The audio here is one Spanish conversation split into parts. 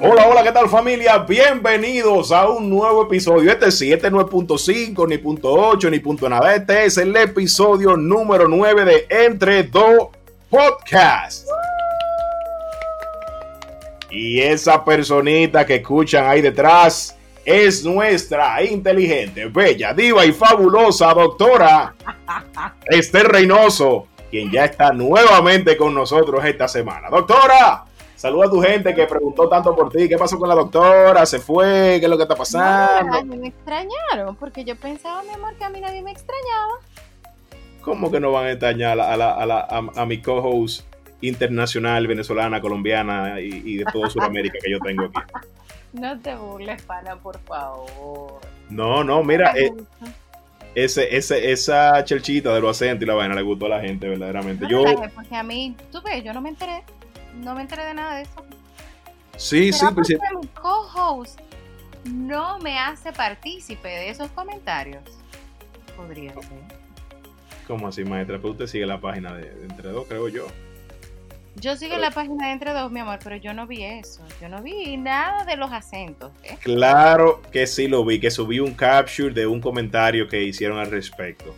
Hola, hola, ¿qué tal familia? Bienvenidos a un nuevo episodio. Este sí, este no es punto 5, ni punto 8, ni punto nada. Este es el episodio número 9 de Entre Dos Podcast. Y esa personita que escuchan ahí detrás es nuestra inteligente, bella, diva y fabulosa doctora Esther Reynoso, quien ya está nuevamente con nosotros esta semana. Doctora, Saluda a tu gente que preguntó tanto por ti. ¿Qué pasó con la doctora? ¿Se fue? ¿Qué es lo que está pasando? No, me extrañaron, porque yo pensaba, mi amor, que a mí nadie me extrañaba. ¿Cómo que no van a extrañar a, la, a, la, a, mi co-host internacional, venezolana, colombiana y, y de toda Sudamérica que yo tengo aquí? No te burles, pana, por favor. No, no, mira, eh, ese, ese, esa chelchita de los acentos y la vaina le gustó a la gente, verdaderamente. No yo, porque a mí, tú ves, yo no me enteré no me enteré de nada de eso. Sí, sí, porque mi co-host no me hace partícipe de esos comentarios. Podría ser. ¿Cómo así, maestra? Pero usted sigue la página de, Entre Dos, creo yo. Yo sigo la página de Entre Dos, mi amor, pero yo no vi eso. Yo no vi nada de los acentos. ¿eh? Claro que sí lo vi, que subí un capture de un comentario que hicieron al respecto.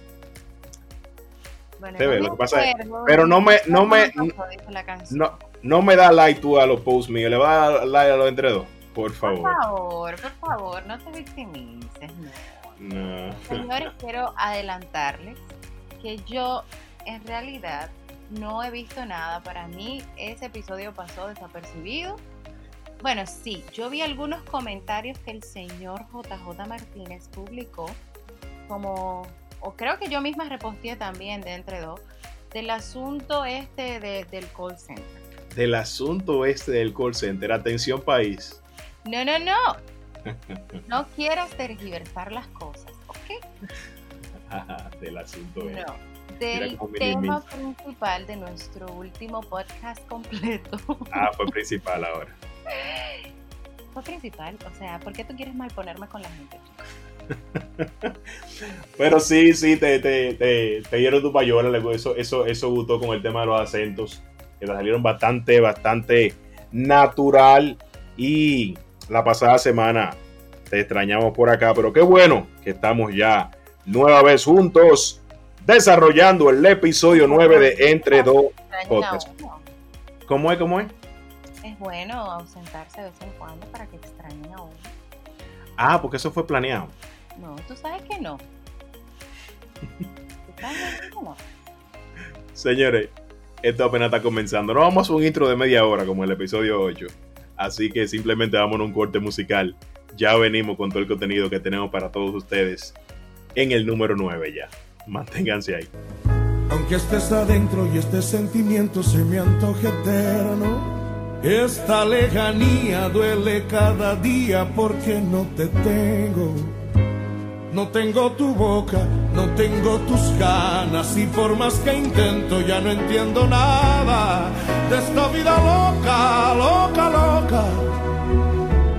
Bueno, lo que pasa pero no me, no me, no, no me da like tú a los posts míos, le va a dar like a los entre dos, por favor. Por favor, por favor, no te victimices, no. no. Señores, quiero adelantarles que yo en realidad no he visto nada. Para mí ese episodio pasó desapercibido. Bueno, sí, yo vi algunos comentarios que el señor JJ Martínez publicó, como, o creo que yo misma reposteé también de entre dos, del asunto este del call center del asunto este del call center. Atención país. No, no, no. No quieras tergiversar las cosas, ¿ok? del asunto no, Del tema principal de nuestro último podcast completo. Ah, fue principal ahora. Fue principal, o sea, ¿por qué tú quieres mal ponerme con la gente? Pero sí, sí, te, te, te, te dieron tu payola, eso, eso, eso gustó con el tema de los acentos que salieron bastante, bastante natural. Y la pasada semana te extrañamos por acá, pero qué bueno que estamos ya nueva vez juntos desarrollando el episodio 9 de Entre Dos Podcasts. ¿Cómo es? ¿Cómo es? Es bueno ausentarse de vez en cuando para que extrañen a uno. Ah, porque eso fue planeado. No, tú sabes que no. ¿Tú sabes que no? Señores, esto apenas está comenzando. No vamos a un intro de media hora como el episodio 8. Así que simplemente vamos a un corte musical. Ya venimos con todo el contenido que tenemos para todos ustedes en el número 9 ya. Manténganse ahí. Aunque estés adentro y este sentimiento se me antoje eterno, esta lejanía duele cada día porque no te tengo. No tengo tu boca, no tengo tus ganas y por más que intento ya no entiendo nada de esta vida loca, loca, loca,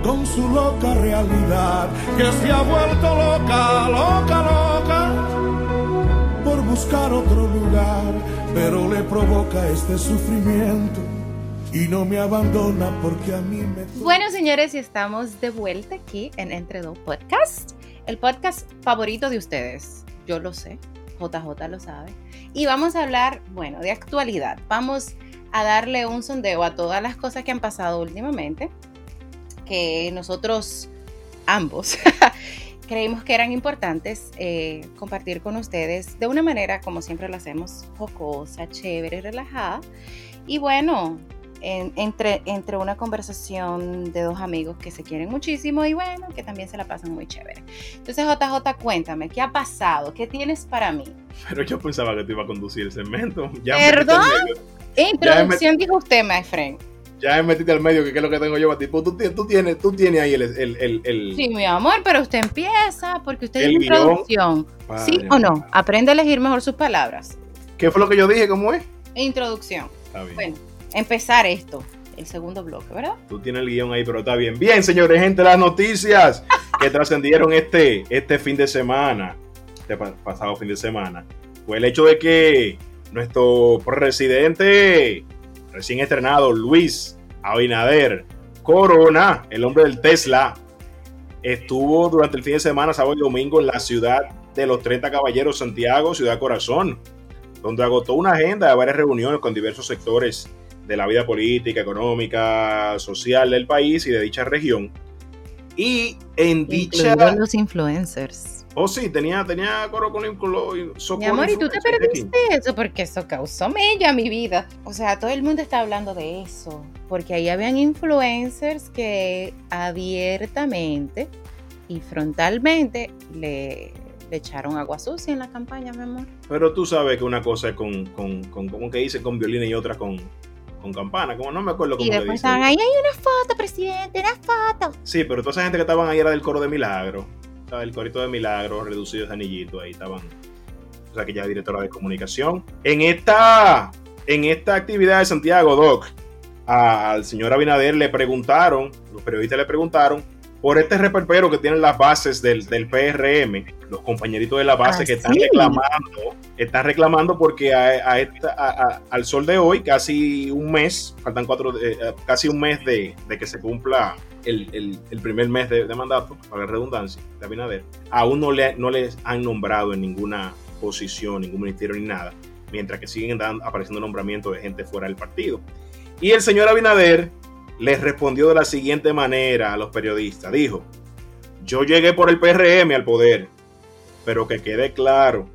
con su loca realidad que se ha vuelto loca, loca, loca, por buscar otro lugar, pero le provoca este sufrimiento y no me abandona porque a mí me... Bueno, señores, y estamos de vuelta aquí en Entre Dos Podcast el podcast favorito de ustedes. Yo lo sé, JJ lo sabe. Y vamos a hablar, bueno, de actualidad. Vamos a darle un sondeo a todas las cosas que han pasado últimamente, que nosotros ambos creímos que eran importantes eh, compartir con ustedes de una manera, como siempre lo hacemos, jocosa, chévere, relajada. Y bueno, entre, entre una conversación de dos amigos que se quieren muchísimo y bueno, que también se la pasan muy chévere. Entonces, JJ, cuéntame, ¿qué ha pasado? ¿Qué tienes para mí? Pero yo pensaba que te iba a conducir el segmento. Ya ¿Perdón? Introducción, dijo usted, my friend. Ya me metiste al medio, que es lo que tengo yo para ti. Pues tú, tú, tienes, tú tienes ahí el, el, el, Sí, mi amor, pero usted empieza porque usted es introducción. ¿Sí o no? Aprende a elegir mejor sus palabras. ¿Qué fue lo que yo dije? ¿Cómo es? Introducción. Está bien. Bueno, empezar esto, el segundo bloque, ¿verdad? Tú tienes el guion ahí, pero está bien. Bien, señores, gente, las noticias que trascendieron este, este fin de semana, este pasado fin de semana, fue el hecho de que nuestro presidente recién estrenado, Luis Abinader, Corona, el hombre del Tesla, estuvo durante el fin de semana, sábado y domingo, en la ciudad de los 30 Caballeros, Santiago, Ciudad Corazón, donde agotó una agenda de varias reuniones con diversos sectores de la vida política, económica, social del país y de dicha región. Y en dicha... los influencers. Oh, sí, tenía, tenía coro con, Mi amor, ¿y tú te perdiste eso? Porque eso causó mella a mi vida. O sea, todo el mundo está hablando de eso. Porque ahí habían influencers que abiertamente y frontalmente le, echaron agua sucia en la campaña, mi amor. Pero tú sabes que una cosa es con, con, con como que dice con violín y otra con, con campana, como no me acuerdo cómo Y después estaban ahí, hay una foto, presidente, una foto. Sí, pero toda esa gente que estaban ahí era del coro de Milagro. El corito de Milagros, reducido ese anillito, ahí estaban, o sea, que ya directora de comunicación. En esta, en esta actividad de Santiago, Doc, al señor Abinader le preguntaron, los periodistas le preguntaron, por este reperpero que tienen las bases del, del PRM, los compañeritos de la base ah, que están reclamando, están reclamando porque a, esta, al sol de hoy, casi un mes, faltan cuatro, eh, eh, casi un mes de, de, que se cumpla el, el, primer mes de, mandato, para la redundancia, de Abinader, aún no, le, no les han nombrado en ninguna posición, ningún ministerio ni nada, mientras que siguen dando, apareciendo nombramientos de gente fuera del partido. Y el señor Abinader les respondió de la siguiente manera a los periodistas. Dijo, yo llegué por el PRM al poder, pero que quede claro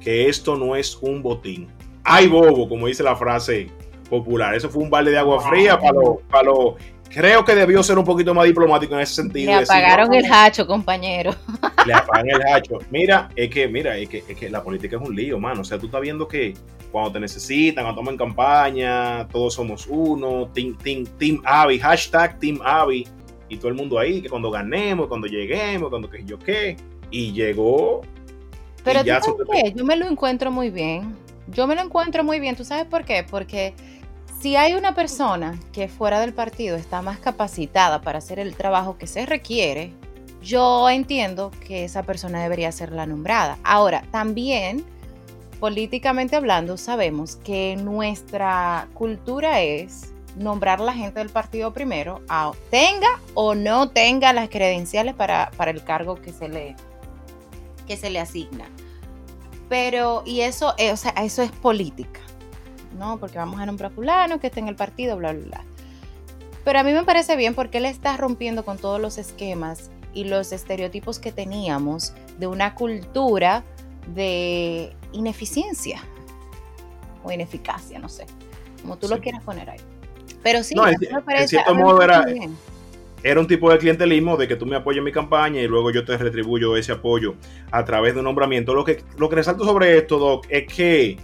que esto no es un botín. Ay, bobo, como dice la frase popular. Eso fue un balde de agua fría para los, para Creo que debió ser un poquito más diplomático en ese sentido. Le apagaron el hacho, compañero. Le apagan el hacho. Mira, es que, mira, es que, es que la política es un lío, mano. O sea, tú estás viendo que cuando te necesitan, cuando toman campaña, todos somos uno, Team, team, team Avi, hashtag Team Avi, y todo el mundo ahí, que cuando ganemos, cuando lleguemos, cuando que yo qué, y llegó. Pero ya qué? Yo me lo encuentro muy bien. Yo me lo encuentro muy bien. ¿Tú sabes por qué? Porque si hay una persona que fuera del partido está más capacitada para hacer el trabajo que se requiere, yo entiendo que esa persona debería ser la nombrada. Ahora, también, políticamente hablando, sabemos que nuestra cultura es nombrar a la gente del partido primero, tenga o no tenga las credenciales para, el cargo que se le, que se le asigna. Pero, y eso, o sea, eso es política. ¿no? Porque vamos a nombrar fulano que esté en el partido, bla, bla, bla. Pero a mí me parece bien porque él está rompiendo con todos los esquemas y los estereotipos que teníamos de una cultura de ineficiencia o ineficacia, no sé, como tú lo quieras poner ahí. Pero sí, me parece, en cierto modo era, era un tipo de clientelismo de que tú me apoyes en mi campaña y luego yo te retribuyo ese apoyo a través de un nombramiento. Lo que, lo que resalto sobre esto, Doc, es que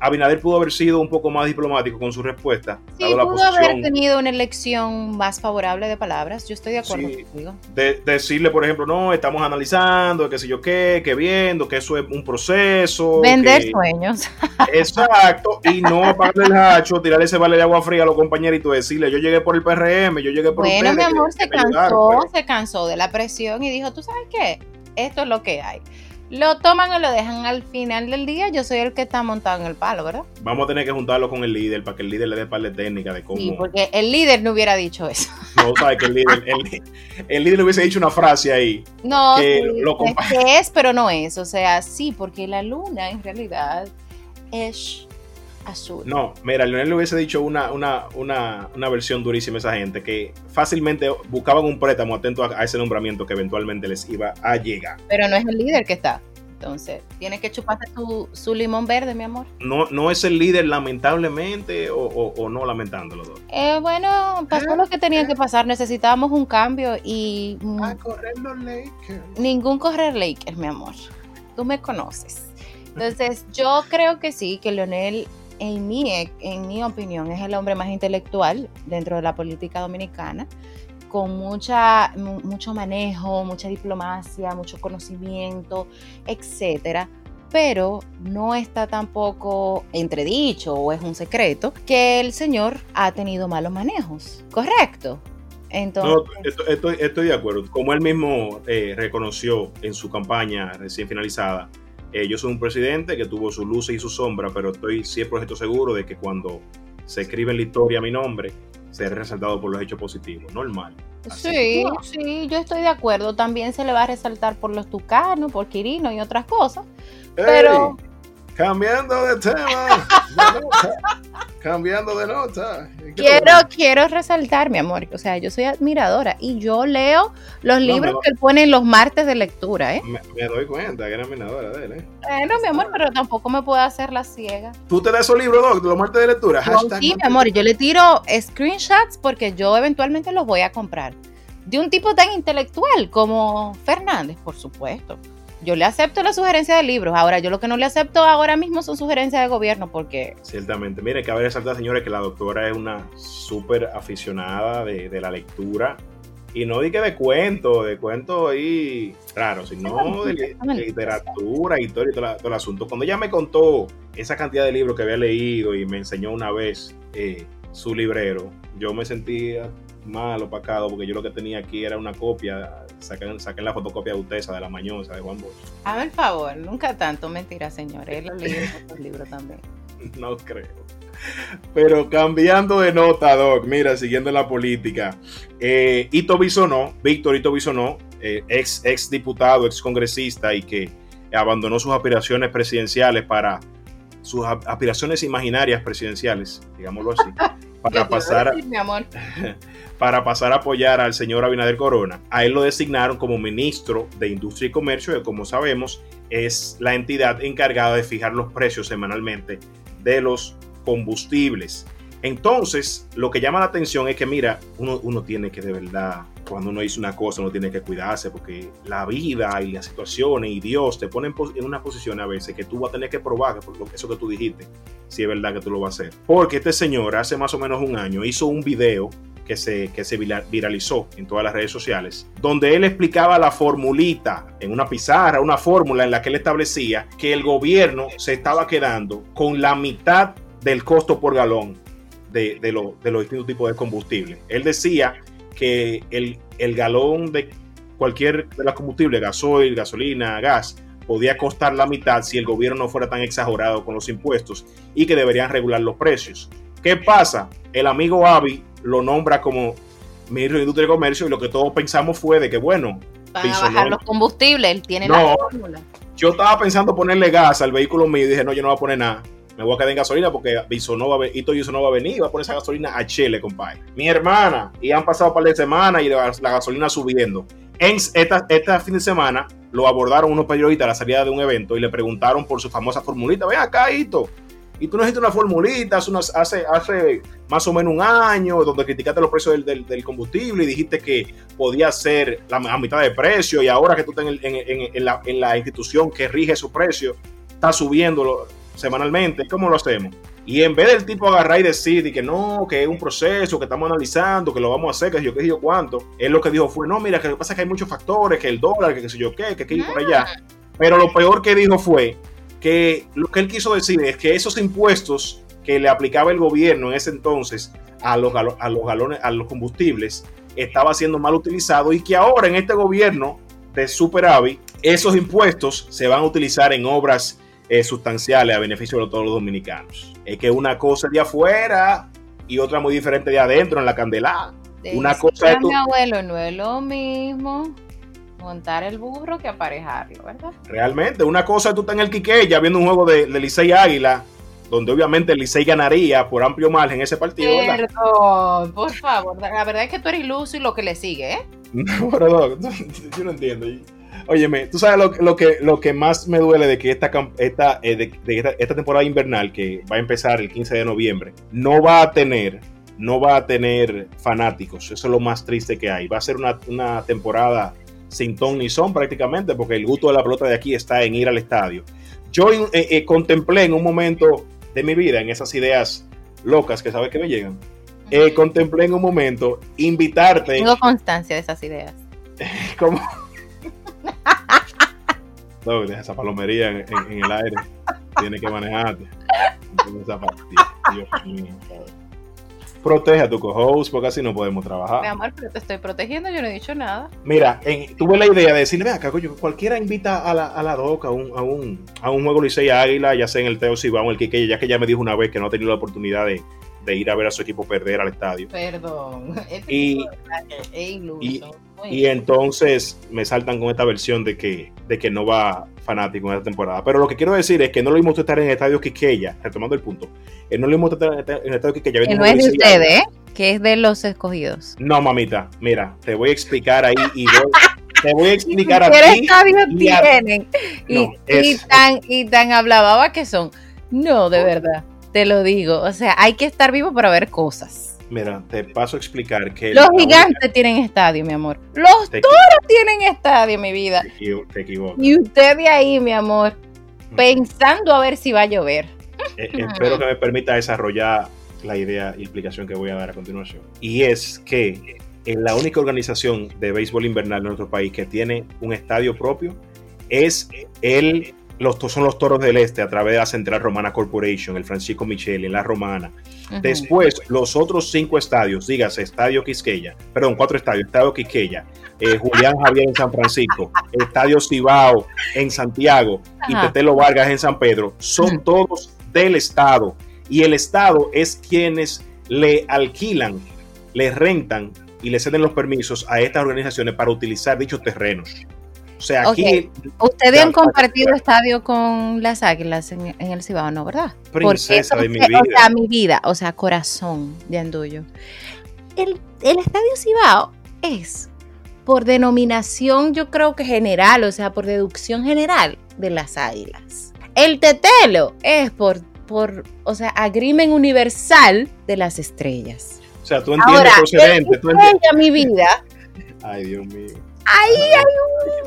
Abinader pudo haber sido un poco más diplomático con su respuesta. Sí, pudo haber tenido una elección más favorable de palabras. Yo estoy de acuerdo contigo. De, decirle, por ejemplo, no, estamos analizando, qué sé yo qué, que viendo, que eso es un proceso. Vender sueños. Exacto. Y no apagarle el hacho, tirarle ese vale de agua fría a los compañeritos y decirle, yo llegué por el PRM, yo llegué por el Bueno, mi amor, se cansó, pues". se cansó de la presión y dijo, ¿tú sabes qué? Esto es lo que hay. Lo toman o lo dejan al final del día. Yo soy el que está montado en el palo, ¿verdad? Vamos a tener que juntarlo con el líder para que el líder le dé par de técnica de cómo. Sí, porque el líder no hubiera dicho eso. No, sabes que el líder, el, líder le hubiese dicho una frase ahí. No, que lo es, que es, pero no es. O sea, sí, porque la luna en realidad es azul. No, mira, Leonel le hubiese dicho una, una, una, una versión durísima a esa gente que fácilmente buscaban un préstamo atento a, ese nombramiento que eventualmente les iba a llegar. Pero no es el líder que está. Entonces, tienes que chuparte su, limón verde, mi amor. No, no es el líder, lamentablemente, o, no lamentándolo. Eh, bueno, pasó lo que tenía que pasar. Necesitábamos un cambio y. Mm, a correr los Lakers. Ningún correr Lakers, mi amor. Tú me conoces. Entonces, yo creo que sí, que Leonel en mi, en mi opinión, es el hombre más intelectual dentro de la política dominicana, con mucha, mucho manejo, mucha diplomacia, mucho conocimiento, etcétera. Pero no está tampoco entredicho o es un secreto que el señor ha tenido malos manejos, ¿correcto? Entonces, estoy, estoy, de acuerdo. Como él mismo eh, reconoció en su campaña recién finalizada, eh, yo soy un presidente que tuvo su luz y su sombra, pero estoy 100% seguro de que cuando se escribe en la historia mi nombre, ser resaltado por los hechos positivos, normal. sí, sí, yo estoy de acuerdo. También se le va a resaltar por los tucanos, por Quirino y otras cosas. pero Cambiando de tema. cambiando de nota. Quiero, quiero resaltar, mi amor. O sea, yo soy admiradora y yo leo los libros que él pone en los martes de lectura, ¿eh? Me, doy cuenta que era admiradora de él, ¿eh? Bueno, mi amor, pero tampoco me puedo hacer la ciega. ¿Tú te das esos libros, Doc, los martes de lectura? sí, mi amor, yo le tiro screenshots porque yo eventualmente los voy a comprar. De un tipo tan intelectual como Fernández, por supuesto. Yo le acepto la sugerencia de libros. Ahora, yo lo que no le acepto ahora mismo son sugerencias de gobierno, porque. Ciertamente. Mire, cabe resaltar, señores, que la doctora es una súper aficionada de, la lectura. Y no di que de cuento, de cuento ahí raro, sino de, literatura, historia y todo, el asunto. Cuando ella me contó esa cantidad de libros que había leído y me enseñó una vez eh, su librero, yo me sentía mal, opacado, porque yo lo que tenía aquí era una copia saquen, saquen la fotocopia de Utesa de la Mañosa de Juan Bosch. Hazme el favor, nunca tanto, mentira, señor. Él lo libro también. No creo. Pero cambiando de nota, Doc, mira, siguiendo la política. Eh, Ito Bisonó, Víctor Ito Bisonó, eh, ex, ex diputado, ex congresista y que abandonó sus aspiraciones presidenciales para sus aspiraciones imaginarias presidenciales, digámoslo así, para pasar, para pasar a apoyar al señor Abinader Corona. A él lo designaron como ministro de Industria y Comercio, que como sabemos es la entidad encargada de fijar los precios semanalmente de los combustibles. Entonces, lo que llama la atención es que, mira, uno, tiene que de verdad, cuando uno dice una cosa, uno tiene que cuidarse, porque la vida y las situaciones y Dios te ponen en una posición a veces que tú vas a tener que probar por eso que tú dijiste, si es verdad que tú lo vas a hacer. Porque este señor hace más o menos un año hizo un video que se, que se viralizó en todas las redes sociales, donde él explicaba la formulita en una pizarra, una fórmula en la que él establecía que el gobierno se estaba quedando con la mitad del costo por galón de, de, los distintos tipos de combustible. Él decía que el, el galón de cualquier de los combustibles, gasoil, gasolina, gas, podía costar la mitad si el gobierno no fuera tan exagerado con los impuestos y que deberían regular los precios. ¿Qué pasa? El amigo Avi lo nombra como ministro de Industria y Comercio y lo que todos pensamos fue de que, bueno, van a bajar los combustibles, él tiene la fórmula. Yo estaba pensando ponerle gas al vehículo mío y dije, no, yo no voy a poner nada me voy a quedar en gasolina porque no va a, Ito no va a venir y va a poner esa gasolina a Chile, compadre. Mi hermana, y han pasado un par de semanas y la, gasolina subiendo. En esta, esta fin de semana lo abordaron unos periodistas a la salida de un evento y le preguntaron por su famosa formulita. Ven acá, Ito. Y tú necesitas una formulita hace, hace, hace más o menos un año donde criticaste los precios del, combustible y dijiste que podía ser la, mitad de precio y ahora que tú estás en, la, en la institución que rige esos precios, está subiendo semanalmente, ¿cómo lo hacemos? Y en vez del tipo agarrar y decir que no, que es un proceso, que estamos analizando, que lo vamos a hacer, que yo qué sé yo cuánto, él lo que dijo fue, no, mira, que lo que pasa es que hay muchos factores, que el dólar, que qué sé yo qué, que aquí y por allá. Ah. Pero lo peor que dijo fue que lo que él quiso decir es que esos impuestos que le aplicaba el gobierno en ese entonces a los, a los galones, a los combustibles, estaba siendo mal utilizado y que ahora en este gobierno de superávit, esos impuestos se van a utilizar en obras sustanciales a beneficio de todos los dominicanos. Es que una cosa de afuera y otra muy diferente de adentro en la candelada. una cosa de mi abuelo no es lo mismo montar el burro que aparejarlo, ¿verdad? Realmente, una cosa tú estás en el Quiqueya viendo un juego de, de Licey Águila, donde obviamente el Licey ganaría por amplio margen ese partido. Perdón, por favor. La verdad es que tú eres iluso y lo que le sigue, ¿eh? No, perdón, yo no entiendo. Óyeme, tú sabes lo, que, lo que más me duele de que esta, esta, eh, de, esta, temporada invernal, que va a empezar el 15 de noviembre, no va a tener, no va a tener fanáticos. Eso es lo más triste que hay. Va a ser una, temporada sin ton ni son prácticamente, porque el gusto de la pelota de aquí está en ir al estadio. Yo eh, eh, contemplé en un momento de mi vida, en esas ideas locas que sabes que me llegan, contemplé en un momento invitarte. Tengo constancia de esas ideas. ¿Cómo? No, deja esa palomería en, el aire. Tiene que manejarte. Protege a tu co-host porque así no podemos trabajar. Mi amor, pero te estoy protegiendo, yo no he dicho nada. Mira, tuve la idea de decirle, acá, cualquiera invita a la, a la DOCA a un, a un, a un juego Licey Águila, ya sea en el Teo Sibao o el Quique, ya que ya me dijo una vez que no ha tenido la oportunidad de, de ir a ver a su equipo perder al estadio. Perdón. Este Y- es entonces me saltan con esta versión de que, de que no va fanático en esta temporada. Pero lo que quiero decir es que no lo mismo estar en el estadio Quiqueya, retomando el punto. eh, no lo mismo estar en el estadio Quiqueya. que no es de ustedes, ¿eh? Que es de los escogidos. No, mamita, mira, te voy a explicar ahí y voy- te voy a explicar a ¿Qué ti. estadios y a- tienen? Y, No, y es- tan, y tan hablababa que son. No, de verdad, te lo digo. O sea, hay que estar vivo para ver cosas. Mira, te paso a explicar que. Los gigantes tienen estadio, mi amor. Los Te, toros tienen estadio, mi vida. te equivo- te equivocas. Y usted de ahí, mi amor, pensando a ver si va a llover. Eh, espero que me permita desarrollar la idea y explicación que voy a dar a continuación. Y es que en la única organización de béisbol invernal de nuestro país que tiene un estadio propio es el, los, son los Toros del Este a través de la Central Romana Corporation, el Francisco Micheli, en la Romana. Después, los otros cinco estadios, dígase, Estadio Quisqueya, perdón, cuatro estadios, Estadio Quisqueya, eh, Julián Javier en San Francisco, Estadio Cibao en Santiago y Ajá. Tetelo Vargas en San Pedro, son todos del Estado. Y el Estado es quienes le alquilan, le rentan y le ceden los permisos a estas organizaciones para utilizar dichos terrenos. O sea, aquí, Ustedes han compartido estadio con las águilas en, en el Cibao, ¿no? ¿Verdad? princesa Porque de mi vida. O sea, mi vida, o sea, corazón de Andullo. El, el estadio Cibao es por denominación, yo creo que general, o sea, por deducción general de las águilas. El tetelo es por, por o sea, agrimen universal de las estrellas. o sea, tú entiendes Ahora, procedente. Tú entiendes. Mi vida, Ay, Dios mío. ahí hay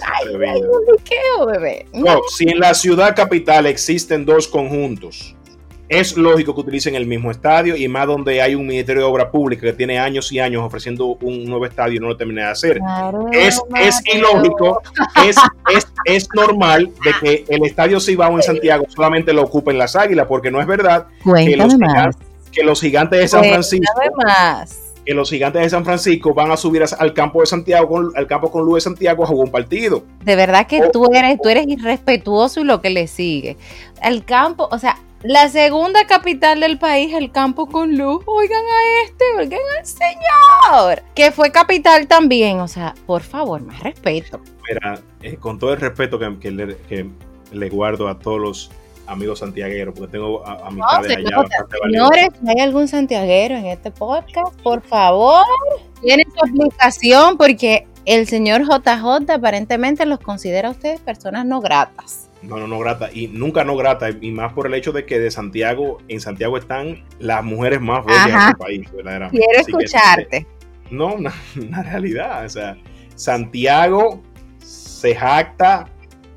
Ay, un, ahí hay un liqueo, bebé. No, si en la ciudad capital existen dos conjuntos, es lógico que utilicen el mismo estadio y más donde hay un Ministerio de Obra Pública que tiene años y años ofreciendo un nuevo estadio y no lo termina de hacer. Claro, Es, es ilógico, es, es, es normal de que el estadio Cibao en Santiago solamente lo ocupen las águilas, porque no es verdad que los, gigantes, que los gigantes de San Francisco Cuéntame más. Que los gigantes de San Francisco van a subir al campo de Santiago, al campo con Luz de Santiago a jugar un partido. De verdad que Oh. tú eres, tú eres irrespetuoso y lo que le sigue. El campo, o sea, la segunda capital del país, el campo con luz. Oigan a este, oigan al señor. Que fue capital también. O sea, por favor, más respeto. Mira, eh, con todo el respeto que, que le, que le guardo a todos los amigos santiagueros, porque tengo a, amistades se allá. Señores, si hay algún santiaguero en este podcast, por favor, tiene su aplicación porque el señor JJ aparentemente los considera a ustedes personas no gratas. No, no, no grata. Y nunca no grata. Y más por el hecho de que de Santiago, en Santiago están las mujeres más bellas Ajá. del país, verdaderamente. Quiero Así que, escucharte. no, una, una realidad. O sea, Santiago se jacta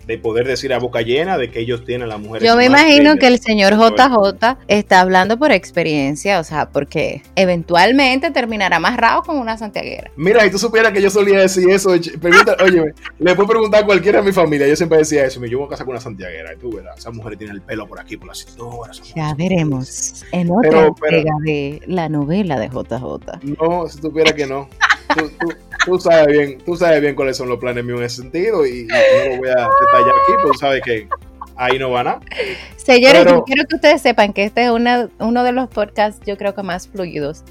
de poder decir a boca llena de que ellos tienen las mujeres Yo me imagino que el señor JJ está hablando por experiencia, o sea, porque eventualmente terminará amarrado con una santiaguera. Mira, y tú supieras que yo solía decir eso. Pregunta, óyeme, le puedo preguntar a cualquiera de mi familia. Yo siempre decía eso. Me yo voy a casar con una santiaguera. Y tú verás, esa mujer tiene el pelo por aquí, por la cintura. Ya veremos en otra Pero- pero- entrega de la novela de JJ. No, si tuviera que no. Tú, tú- tú sabes bien, tú sabes bien cuáles son los planes míos en ese sentido y, y no lo voy a detallar aquí, tú sabes que ahí no van a. Señores, Pero- yo quiero que ustedes sepan que este es una- uno de los podcasts, yo creo que más fluidos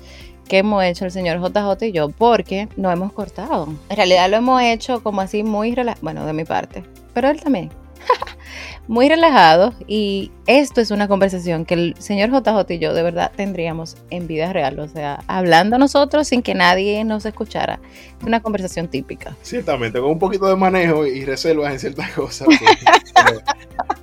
que hemos hecho el señor JJ y yo, porque no hemos cortado. En realidad lo hemos hecho como así muy relajado, bueno, de mi parte, pero él también. muy relajado y esto es una conversación que el señor JJ y yo de verdad tendríamos en vida real, o sea, hablando nosotros sin que nadie nos escuchara. Una conversación típica. Ciertamente, con un poquito de manejo y reservas en ciertas cosas. pues, pero,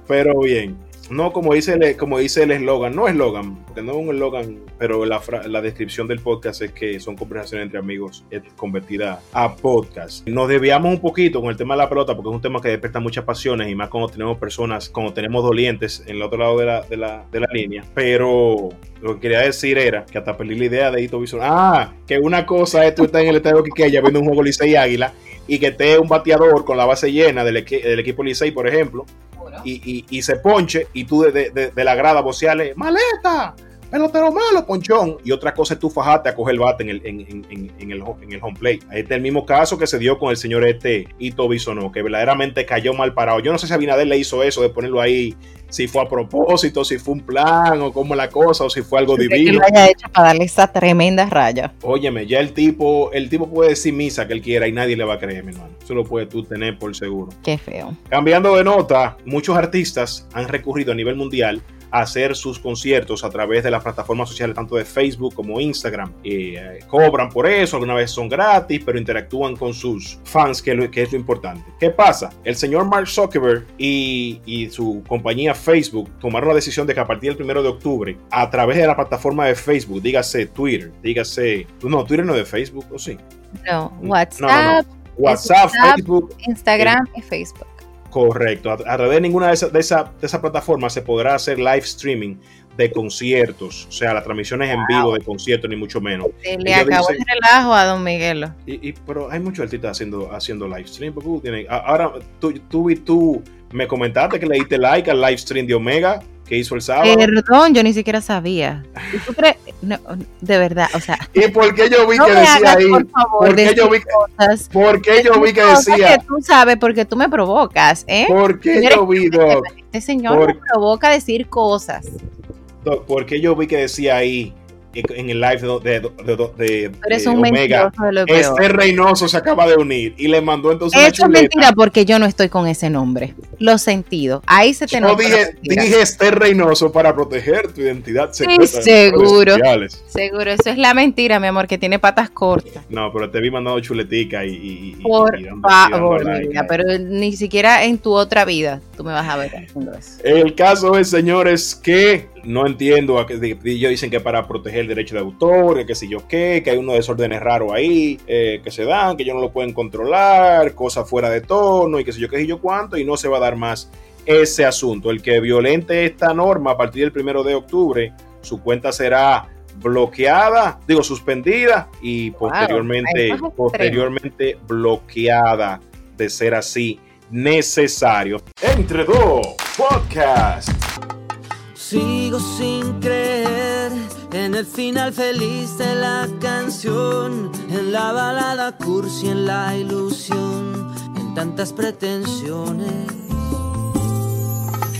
pero bien. No, como dice el, como dice el eslogan, no eslogan, porque no es un eslogan, pero la, la descripción del podcast es que son conversaciones entre amigos eh, convertidas a podcast. Nos desviamos un poquito con el tema de la pelota, porque es un tema que despierta muchas pasiones y más cuando tenemos personas, cuando tenemos dolientes en el otro lado de la, de la, de la línea. Pero lo que quería decir era que hasta perdí la idea de Hito Bison. Ah, que una cosa es tú estar en el estadio Quiqueya viendo un juego Licey Águila y que esté un bateador con la base llena del, equi- del equipo Licey, por ejemplo, y, y- se ponche y tú de- de la grada voceales, maleta, pelotero malo, ponchón. Y otra cosa es tú fajate a coger el bate en el, en, en, en, el, en el home plate. Este es el mismo caso que se dio con el señor este Ito Bisonó, que verdaderamente cayó mal parado. Yo no sé si Abinader le hizo eso de ponerlo ahí, si fue a propósito, si fue un plan o cómo la cosa, o si fue algo divino. Que lo haya hecho para darle esa tremenda raya. Óyeme, ya el tipo, el tipo puede decir misa que él quiera y nadie le va a creer, mi hermano. Eso lo puedes tú tener por seguro. Qué feo. Cambiando de nota, muchos artistas han recurrido a nivel mundial hacer sus conciertos a través de las plataformas sociales tanto de Facebook como Instagram. Eh, cobran por eso, alguna vez son gratis, pero interactúan con sus fans, que, que es lo importante. ¿Qué pasa? El señor Mark Zuckerberg y, y, su compañía Facebook tomaron la decisión de que a partir del 1 de octubre, a través de la plataforma de Facebook, dígase Twitter, dígase... No, Twitter no es de Facebook, ¿o sí? No, WhatsApp. No, no, WhatsApp, Facebook, Instagram eh, y Facebook. Correcto. A, a, través de ninguna de esas de esa, de esa plataformas se podrá hacer live streaming de conciertos, o sea, las transmisiones en vivo de conciertos, ni mucho menos. Se le acabó dicen, el relajo a Don Miguelo. Y, y, pero hay muchos artistas haciendo, haciendo live stream. Porque ahora, tú, tú, tú me comentaste que le diste like al live stream de Omega que hizo el sábado. Perdón, yo ni siquiera sabía. ¿Y tú crees? No, de verdad, o sea. ¿Y por qué yo vi no que decía hagas, ahí? Por favor, ¿Por qué yo vi, cosas, ¿por qué yo vi que decía? Que tú sabes, porque tú me provocas, ¿eh? ¿Por qué yo vi, Doc? Este señor por, me provoca decir cosas. Doc, ¿por qué yo vi que decía ahí? en el live de, de, de, de Omega, este Reynoso se acaba de unir y le mandó entonces Eso es mentira porque yo no estoy con ese nombre. Lo sentido. Ahí se te Yo dije, dije este Reynoso para proteger tu identidad secreta. Sí, seguro. Seguro. Eso es la mentira, mi amor, que tiene patas cortas. No, pero te vi mandando chuletica y. y, Por y dando, favor, mira, pero ni siquiera en tu otra vida tú me vas a ver haciendo eso. El caso es, señores, que no entiendo, ellos dicen que para proteger el derecho de autor, que, que si yo qué, que hay unos desórdenes raros ahí, eh, que se dan, que ellos no lo pueden controlar, cosas fuera de tono y que si yo qué, y yo cuánto, y no se va a dar más ese asunto. El que violente esta norma a partir del primero de octubre, su cuenta será bloqueada, digo suspendida y posteriormente, wow, posteriormente bloqueada de ser así necesario. Entre dos podcast. Sigo sin creer en el final feliz de la canción, en la balada cursi, en la ilusión, en tantas pretensiones.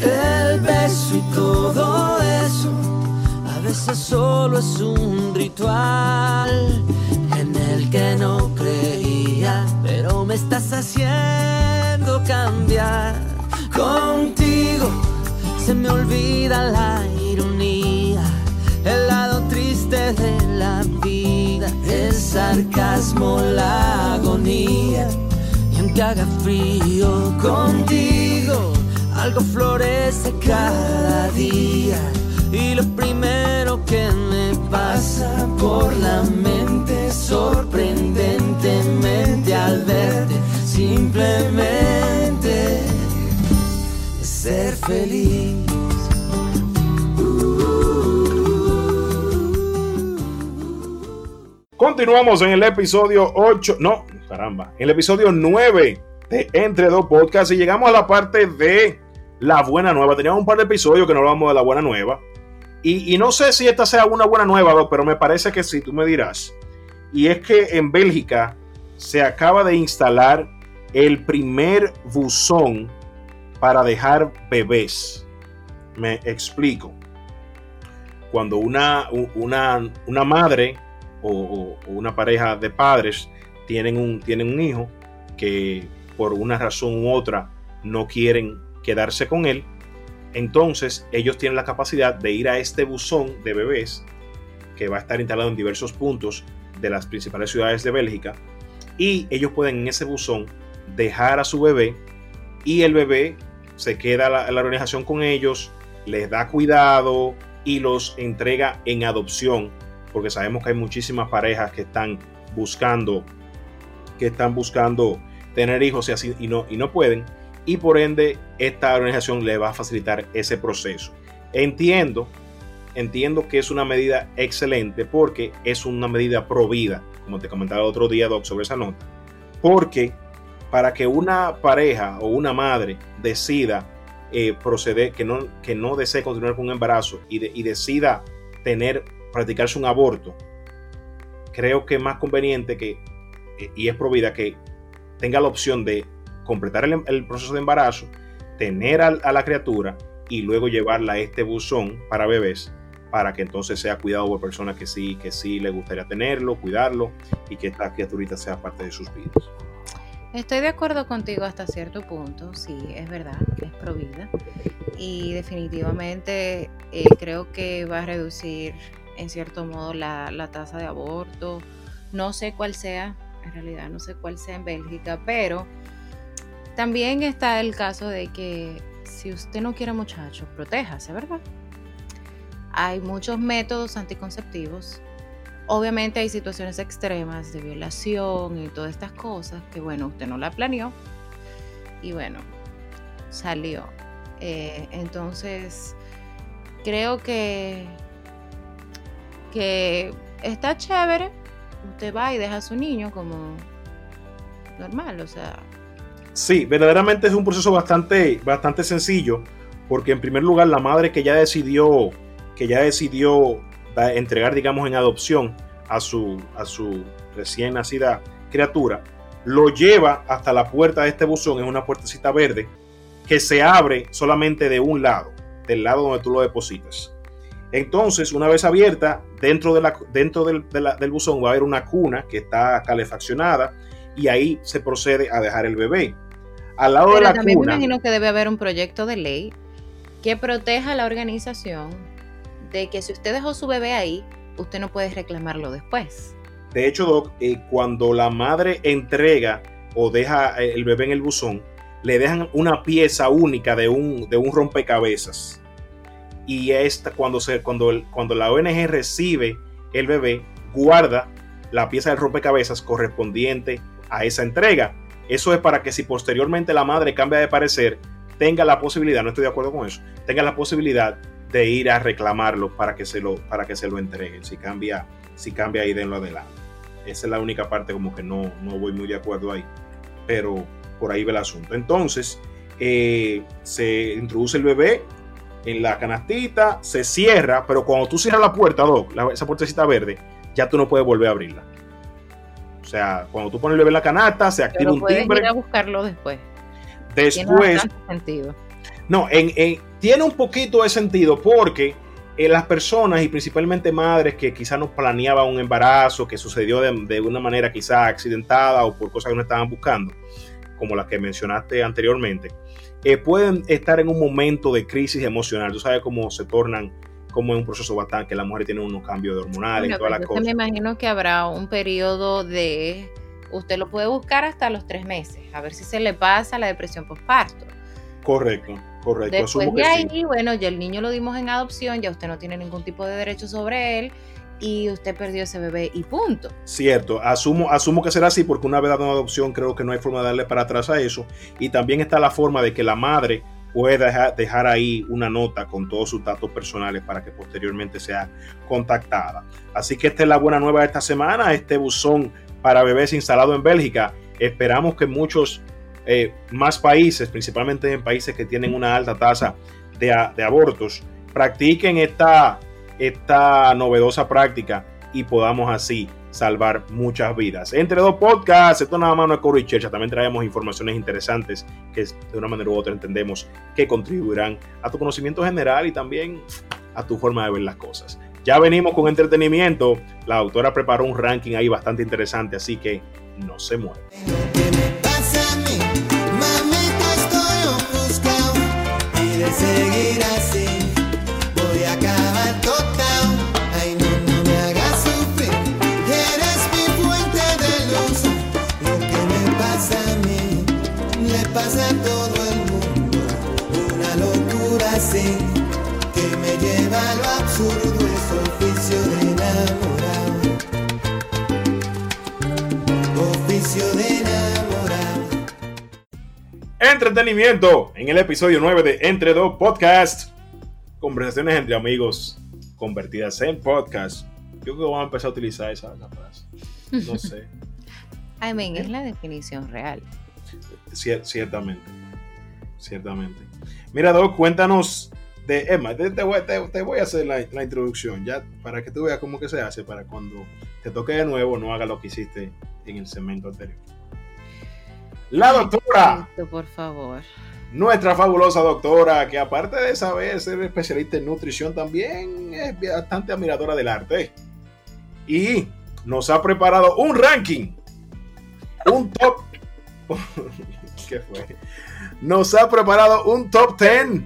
El beso y todo eso, a veces solo es un ritual en el que no creía, pero me estás haciendo cambiar contigo se me olvida la ironía, el lado triste de la vida, el sarcasmo, la agonía. Y aunque haga frío contigo, algo florece cada día. Y lo primero que me pasa por la mente sorprendentemente al verte simplemente ser feliz. Continuamos en el episodio 8, no, caramba, en el episodio 9 de Entre Dos Podcasts y llegamos a la parte de la buena nueva. Teníamos un par de episodios que no hablamos de la buena nueva. Y, no sé si esta sea una buena nueva, pero me parece que sí, tú me dirás. Y es que en Bélgica se acaba de instalar el primer buzón para dejar bebés. Me explico. Cuando una, una, una madre o, o, una pareja de padres tienen un, tienen un hijo que por una razón u otra no quieren quedarse con él, entonces ellos tienen la capacidad de ir a este buzón de bebés que va a estar instalado en diversos puntos de las principales ciudades de Bélgica y ellos pueden en ese buzón dejar a su bebé y el bebé se queda la, la organización con ellos, les da cuidado y los entrega en adopción porque sabemos que hay muchísimas parejas que están buscando que están buscando tener hijos y así y no y no pueden y por ende esta organización le va a facilitar ese proceso. Entiendo entiendo que es una medida excelente porque es una medida pro vida, como te comentaba el otro día Doc sobre esa nota. Porque para que una pareja o una madre decida eh, proceder, que no, que no desee continuar con un embarazo y decida tener, practicarse un aborto, creo que es más conveniente que, eh, y es provida que tenga la opción de completar el, proceso de embarazo, tener a, la criatura y luego llevarla a este buzón para bebés para que entonces sea cuidado por personas que sí, que sí le gustaría tenerlo, cuidarlo y que esta criaturita sea parte de sus vidas. Estoy de acuerdo contigo hasta cierto punto, sí, es verdad es provida y definitivamente eh, creo que va a reducir en cierto modo la, la tasa de aborto. No sé cuál sea, en realidad no sé cuál sea en Bélgica, pero también está el caso de que si usted no quiere muchachos, protéjase, ¿verdad? Hay muchos métodos anticonceptivos Obviamente hay situaciones extremas de violación y todas estas cosas que, bueno, usted no la planeó y bueno, salió. Eh, entonces, creo que, que está chévere. Usted va y deja a su niño como normal, o sea. Sí, verdaderamente es un proceso bastante, bastante sencillo, porque en primer lugar la madre que ya decidió, que ya decidió entregar, digamos, en adopción a su, a su recién nacida criatura, lo lleva hasta la puerta de este buzón, es una puertecita verde, que se abre solamente de un lado, del lado donde tú lo depositas. Entonces, una vez abierta, dentro, de la, dentro del, del buzón va a haber una cuna que está calefaccionada y ahí se procede a dejar el bebé. Al lado de la también me imagino que debe haber un proyecto de ley que proteja a la organización de que si usted dejó su bebé ahí, usted no puede reclamarlo después. De hecho, Doc, eh, cuando la madre entrega o deja eh, el bebé en el buzón, le dejan una pieza única de un, de un rompecabezas. Y esta, cuando, se, cuando, cuando la ONG recibe el bebé, guarda la pieza del rompecabezas correspondiente a esa entrega. Eso es para que si posteriormente la madre cambia de parecer, tenga la posibilidad, no estoy de acuerdo con eso, tenga la posibilidad de ir a reclamarlo para que se lo, para que se lo entreguen. Si cambia, si cambia ahí, denlo adelante. Esa es la única parte como que no, no voy muy de acuerdo ahí. Pero por ahí va el asunto. Entonces, eh, se introduce el bebé en la canastita, se cierra, pero cuando tú cierras la puerta, Doc, esa puertecita verde, ya tú no puedes volver a abrirla. O sea, cuando tú pones el bebé en la canasta, se activa un timbre. Ir a buscarlo después. Después. sentido. No, en, tiene un poquito de sentido porque eh, las personas y principalmente madres que quizás no planeaban un embarazo, que sucedió de, una manera quizás accidentada o por cosas que no estaban buscando, como las que mencionaste anteriormente, eh, pueden estar en un momento de crisis emocional. Tú sabes cómo se tornan como en un proceso bastante, que la mujer tiene unos cambios hormonales y todas las cosas. Me imagino que habrá un periodo de, usted lo puede buscar hasta los tres meses, a ver si se le pasa la depresión postparto. Correcto. Correcto. Después de ahí, bueno, ya el niño lo dimos en adopción, ya usted no tiene ningún tipo de derecho sobre él y usted perdió ese bebé y punto. Cierto, asumo, asumo que será así porque una vez dado una adopción creo que no hay forma de darle para atrás a eso y también está la forma de que la madre pueda dejar, ahí una nota con todos sus datos personales para que posteriormente sea contactada. Así que esta es la buena nueva de esta semana, este buzón para bebés instalado en Bélgica. Esperamos que muchos eh, más países, principalmente en países que tienen una alta tasa de, abortos, practiquen esta, esta novedosa práctica y podamos así salvar muchas vidas. Entre dos podcasts, esto nada más no es Coro y también traemos informaciones interesantes que de una manera u otra entendemos que contribuirán a tu conocimiento general y también a tu forma de ver las cosas. Ya venimos con entretenimiento, la autora preparó un ranking ahí bastante interesante, así que no se mueve. seguir así, entretenimiento en el episodio 9 de Entre Dos Podcast. Conversaciones entre amigos convertidas en podcast. Yo creo que vamos a empezar a utilizar esa, frase. No sé. I mean, es la definición real. ciertamente. Ciertamente. Mira, Doc, cuéntanos Te, Emma, te, te voy, te- te voy a hacer la, la introducción ya para que tú veas cómo que se hace para cuando te toque de nuevo no haga lo que hiciste en el segmento anterior. La doctora, por favor. nuestra fabulosa doctora, que aparte de saber ser especialista en nutrición, también es bastante admiradora del arte. Y nos ha preparado un ranking, un top. ¿Qué fue? Nos ha preparado un top 10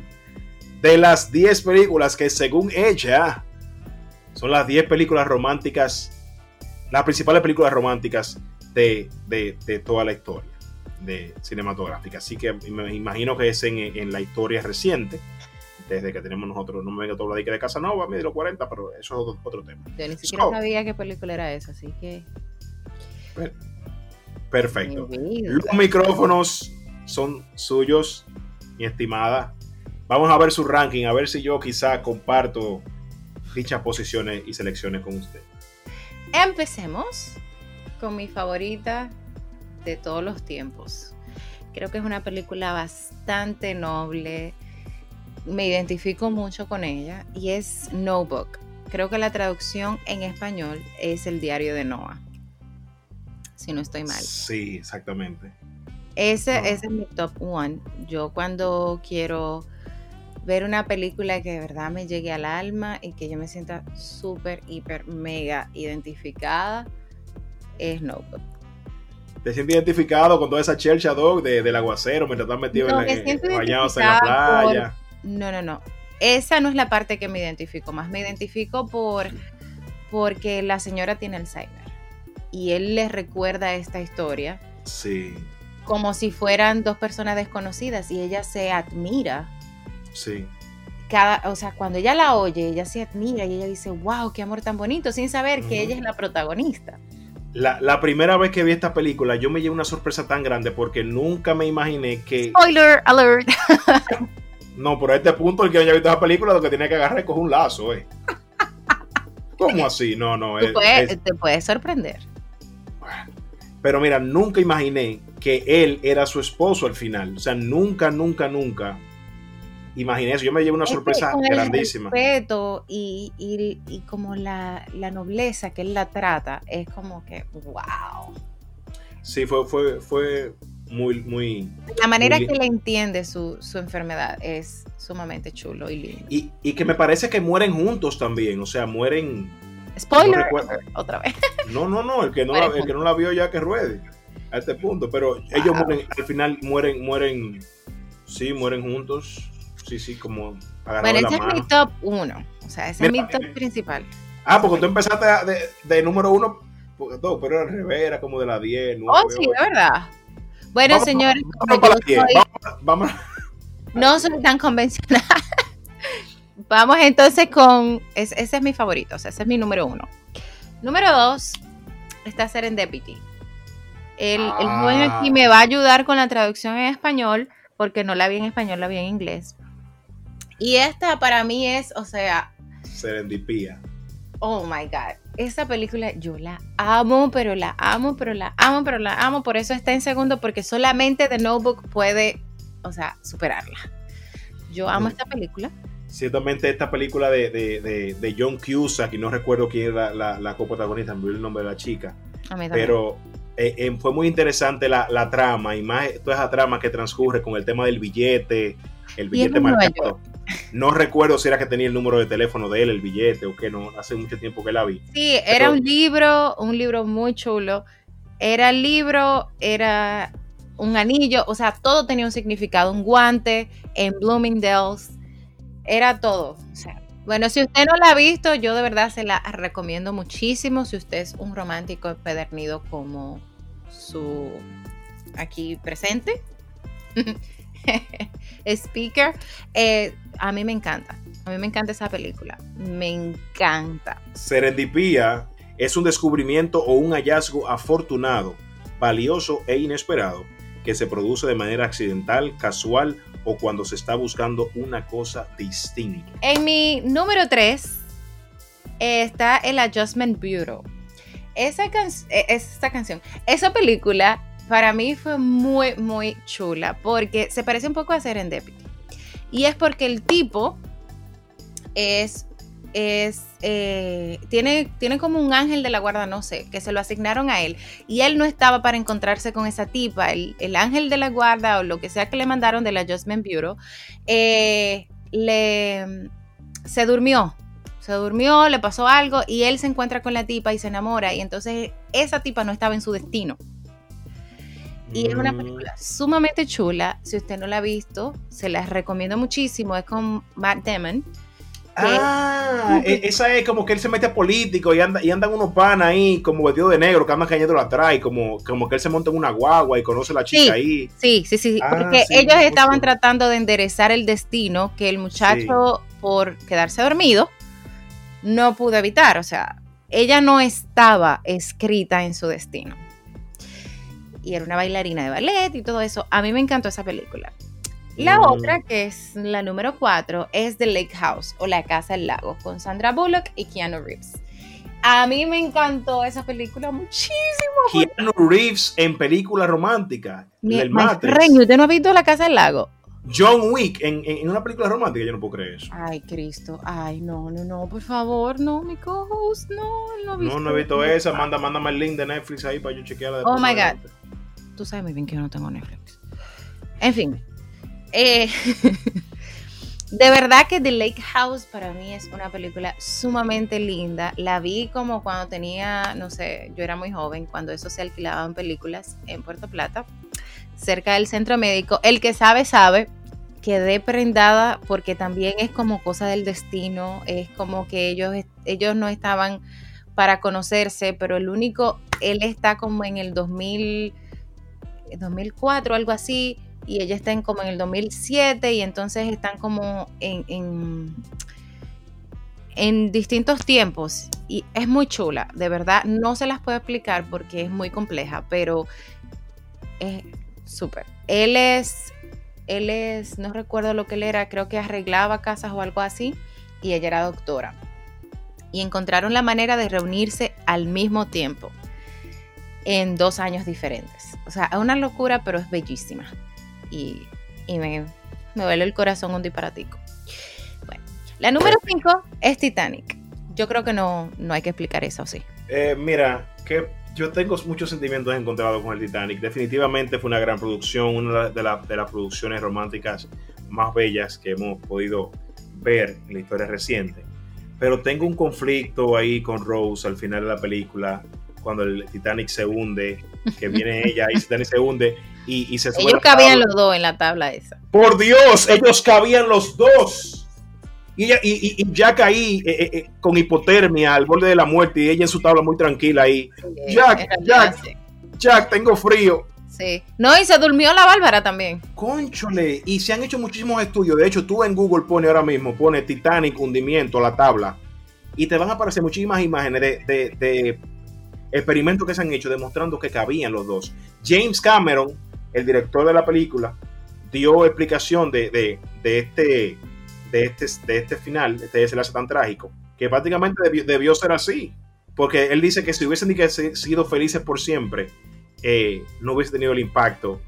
de las 10 películas que, según ella, son las 10 películas románticas, las principales películas románticas de, de- de toda la historia de cinematográfica. Así que me imagino que es en, en la historia reciente, desde que tenemos nosotros, no me venga todo lo de Casanova, de los 40, pero eso es otro, otro tema. Yo ni siquiera So. sabía qué película era esa, así que. Perfecto. Los micrófonos son suyos, mi estimada. Vamos a ver su ranking, a ver si yo quizá comparto dichas posiciones y selecciones con usted. Empecemos con mi favorita de todos los tiempos. Creo que es una película bastante noble. Me identifico mucho con ella y es Notebook. Creo que la traducción en español es El diario de Noah. Si no estoy mal. Sí, exactamente. Ese, No. ese es mi top one. Yo cuando quiero ver una película que de verdad me llegue al alma y que yo me sienta súper, hiper, mega identificada, es Notebook. ¿Te sientes identificado con toda esa chelcha dog de, del aguacero mientras estás metido No, en me la, en- bañados en la por- playa? No, no, no. Esa no es la parte que me identifico más. Me identifico por porque la señora tiene Alzheimer y él le recuerda esta historia Sí, como si fueran dos personas desconocidas y ella se admira sí. cada, o sea, cuando ella la oye, ella se admira y ella dice, wow, qué amor tan bonito, sin saber que ella es la protagonista. La, la primera vez que vi esta película, yo me llevé una sorpresa tan grande porque nunca me imaginé que. Spoiler alert. No, pero a este punto, el que haya visto esa película, lo que tiene que agarrar es coger un lazo, ¿eh? ¿Cómo así? No, no. Tú es- puedes- es- te puedes sorprender. Pero mira, nunca imaginé que él era su esposo al final. O sea, nunca, nunca, nunca imaginé eso. Yo me llevé una Es que sorpresa con el grandísima. respeto y, y- y como la, la nobleza que él la trata, es como que, wow. Sí, fue, fue, fue muy, muy. La manera Muy que le entiende su, su enfermedad es sumamente chulo y lindo. Y, y que me parece que mueren juntos también. O sea, mueren. Spoiler, no otra vez. No, no, no. El que no, la, el que no la vio ya que ruede. A este punto. Pero ellos Wow. mueren, al final mueren, mueren. Sí, mueren juntos. Sí, sí, como Bueno, ese es mi top uno. O sea, ese Mira, es mi top eh, principal. Ah, porque tú empezaste de, de número uno. porque todo, pero era al revés, era como de la 10, 9, Oh, sí, de verdad. Bueno, Vamos- señores, Vamos 10. soy- Vamos, vamos. no soy tan convencional. Vamos entonces con. es- ese es mi favorito, o sea, ese es mi número uno. Número dos está Serendipity. El, el Ah. joven aquí me va a ayudar con la traducción en español, porque no la vi en español, la vi en inglés. Y esta para mí es, o sea, Serendipía. Oh my God. Esta película yo la amo, pero la amo, pero la amo, pero la amo. Por eso está en segundo, porque solamente The Notebook puede, o sea, superarla. Yo amo Mm. esta película. Ciertamente esta película de, de, de, de John Cusack, y no recuerdo quién era la, la coprotagonista, me olvidé el nombre de la chica, A mí pero eh, eh, fue muy interesante la, la trama, y más toda esa trama que transcurre con el tema del billete, el billete Nueva marcado. No recuerdo si era que tenía el número de teléfono de él, el billete, o que no, hace mucho tiempo que la vi. sí, era un libro, un libro muy chulo. Era el libro, era un anillo, o sea, todo tenía un significado. Un guante en Bloomingdale's, era todo. O sea, bueno, si usted no la ha visto, yo de verdad se la recomiendo muchísimo. Si usted es un romántico empedernido como su aquí presente, speaker, eh, a mí me encanta. A mí me encanta esa película. Me encanta. Serendipía es un descubrimiento o un hallazgo afortunado, valioso e inesperado que se produce de manera accidental, casual o cuando se está buscando una cosa distinta. En mi número 3 está el Adjustment Bureau. Esa, can- eh, esa canción, esa película para mí fue muy, muy chula porque se parece un poco a Serendipity. Y es porque el tipo es, es eh, tiene, tiene como un ángel de la guarda, no sé, que se lo asignaron a él. Y él no estaba para encontrarse con esa tipa. El, el ángel de la guarda o lo que sea que le mandaron del Adjustment Bureau, eh, le, se durmió. Se durmió, le pasó algo y él se encuentra con la tipa y se enamora. Y entonces esa tipa no estaba en su destino. Y es una Mm. película sumamente chula. Si usted no la ha visto, se la recomiendo muchísimo. Es con Matt Damon. Ah, e- esa es como que él se mete a político y, anda, y andan unos panas ahí como vestido de negro que andan cayendo atrás y como, como que él se monta en una guagua y conoce a la chica Sí. ahí. Sí, sí, sí. Ah, porque sí, ellos estaban tratando de enderezar el destino que el muchacho, por quedarse dormido, no pudo evitar. O sea, ella no estaba escrita en su destino. Y era una bailarina de ballet y todo eso. A mí me encantó esa película. La Mm. otra, que es la número cuatro, es The Lake House o La Casa del Lago, con Sandra Bullock y Keanu Reeves. A mí me encantó esa película muchísimo. Keanu Reeves en película romántica. Mi, el friend, ¿usted no ha visto La Casa del Lago? John Wick en, en- en una película romántica, yo no puedo creer eso. Ay, Cristo. Ay, no, no, no, por favor, no, mi co-host, no, no ha No, no he visto esa. Manda, mándame el link de Netflix ahí para yo chequearla. Oh my God. Tú sabes muy bien que yo no tengo Netflix. En fin. eh, de verdad que The Lake House para mí es una película sumamente linda. La vi como cuando tenía, no sé, yo era muy joven, cuando eso se alquilaban películas en Puerto Plata, cerca del centro médico. El que sabe, sabe. Quedé prendada porque también es como cosa del destino. Es como que ellos, ellos no estaban para conocerse, pero el único, él está como en el 2000, 2004, algo así, y ella está en como en el 2007, y entonces están como en, en, en distintos tiempos, y es muy chula, de verdad, no se las puedo explicar porque es muy compleja, pero es súper. Él es, él es, no recuerdo lo que él era, creo que arreglaba casas o algo así, y ella era doctora y encontraron la manera de reunirse al mismo tiempo en dos años diferentes. O sea, es una locura, pero es bellísima. Y, y me, me duele el corazón un disparatico. Bueno, la número 5 es Titanic. Yo creo que no, no hay que explicar eso, sí. Eh, mira, que yo tengo muchos sentimientos encontrados con el Titanic. Definitivamente fue una gran producción, una de, la- de las producciones románticas más bellas que hemos podido ver en la historia reciente. Pero tengo un conflicto ahí con Rose al final de la película, cuando el Titanic se hunde, que viene ella y el Titanic se hunde y, y se sube Ellos cabían los dos en la tabla esa. Por Dios, ellos cabían los dos. Y, ella, y, y- Jack ahí eh, eh, eh, con hipotermia al borde de la muerte y ella en su tabla muy tranquila ahí. Jack, Jack. sí. Jack, tengo frío. Sí. No, y se durmió la Bárbara también. Conchole, y se han hecho muchísimos estudios. De hecho, tú en Google pone ahora mismo, pone Titanic, hundimiento, la tabla, y te van a aparecer muchísimas imágenes de, de- de experimentos que se han hecho demostrando que cabían los dos. James Cameron, el director de la película, dio explicación de, de- de este, de, este, de este final, de este desenlace tan trágico, que prácticamente debió, debió ser así. Porque él dice que si hubiesen sido felices por siempre, eh, no hubiese tenido el impacto.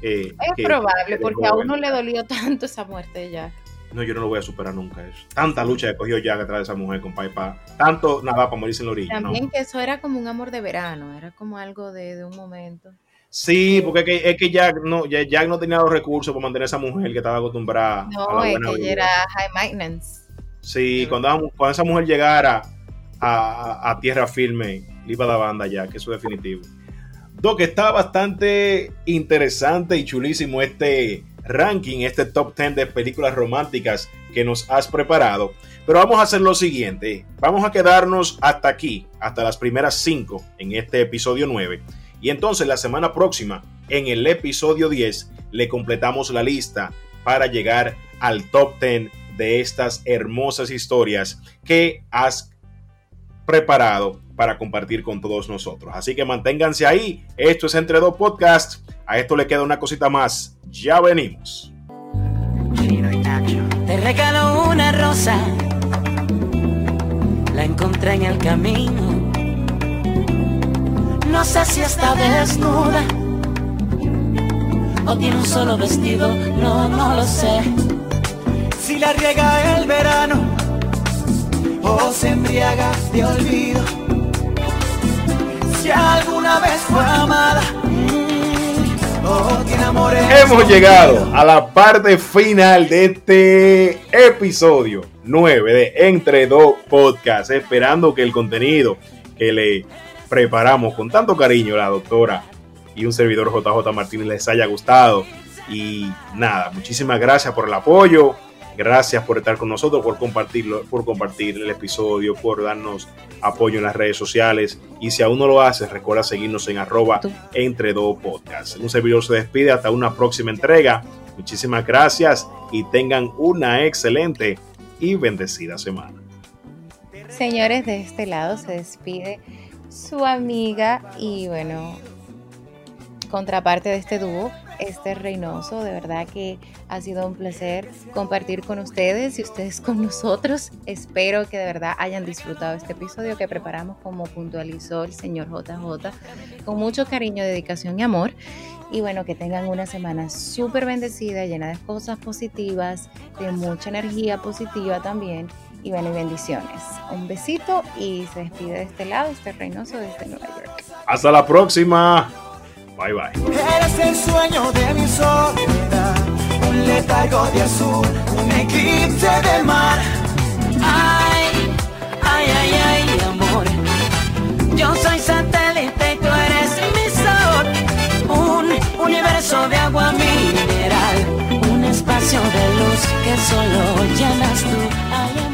eh, Es que- probable, que porque a uno le dolió tanto esa muerte de Jack. No, yo no lo voy a superar nunca eso. Tanta lucha que cogió Jack detrás de esa mujer, compadre. Pa, tanto nada para morirse en la orilla. ¿no? También que eso era como un amor de verano, era como algo de, de un momento. Sí, porque es que, es que Jack, no, ya- Jack no tenía los recursos para mantener a esa mujer que estaba acostumbrada a No, la es buena que ella era high maintenance. Sí, cuando, cuando esa mujer llegara a, a- a tierra firme, le iba a dar banda ya, que eso es definitivo. Doc, está bastante interesante y chulísimo este ranking, este top 10 de películas románticas que nos has preparado. Pero vamos a hacer lo siguiente, vamos a quedarnos hasta aquí, hasta las primeras 5 en este episodio 9. Y entonces la semana próxima, en el episodio 10, le completamos la lista para llegar al top 10 de estas hermosas historias que has preparado para compartir con todos nosotros. Así que manténganse ahí. Esto es Entre Dos Podcast. A esto le queda una cosita más. Ya venimos. Te regalo una rosa, la encontré en el camino. No sé si está desnuda o tiene un solo vestido, no, no lo sé. Si la riega el verano o se embriaga de olvido. Si alguna vez fue amada mm, o tiene amores. Hemos llegado a la parte final de este episodio 9 de Entre Dos Podcast, esperando que el contenido que le preparamos con tanto cariño la doctora y un servidor JJ Martínez les haya gustado. Y nada, muchísimas gracias por el apoyo. Gracias por estar con nosotros, por compartirlo, por compartir el episodio, por darnos apoyo en las redes sociales. Y si aún no lo haces, recuerda seguirnos en arroba entre dos podcasts. Un servidor se despide hasta una próxima entrega. Muchísimas gracias y tengan una excelente y bendecida semana. Señores, de este lado se despide su amiga y bueno, contraparte de este dúo, este Reynoso. De verdad que ha sido un placer compartir con ustedes y ustedes con nosotros. Espero que de verdad hayan disfrutado este episodio que preparamos como puntualizó el señor JJ con mucho cariño, dedicación y amor. Y bueno, que tengan una semana súper bendecida, llena de cosas positivas, de mucha energía positiva también. Y bueno, y bendiciones. Un besito y se despide de este lado, este Reynoso desde Nueva York. Hasta la próxima. Bye bye. Eres el sueño de mi soledad, un letargo de azul, un eclipse de mar. Ay, ay, ay, ay, amor. Yo soy satélite, tú eres mi sol. Un universo de agua mineral, un espacio de luz que solo llenas tú.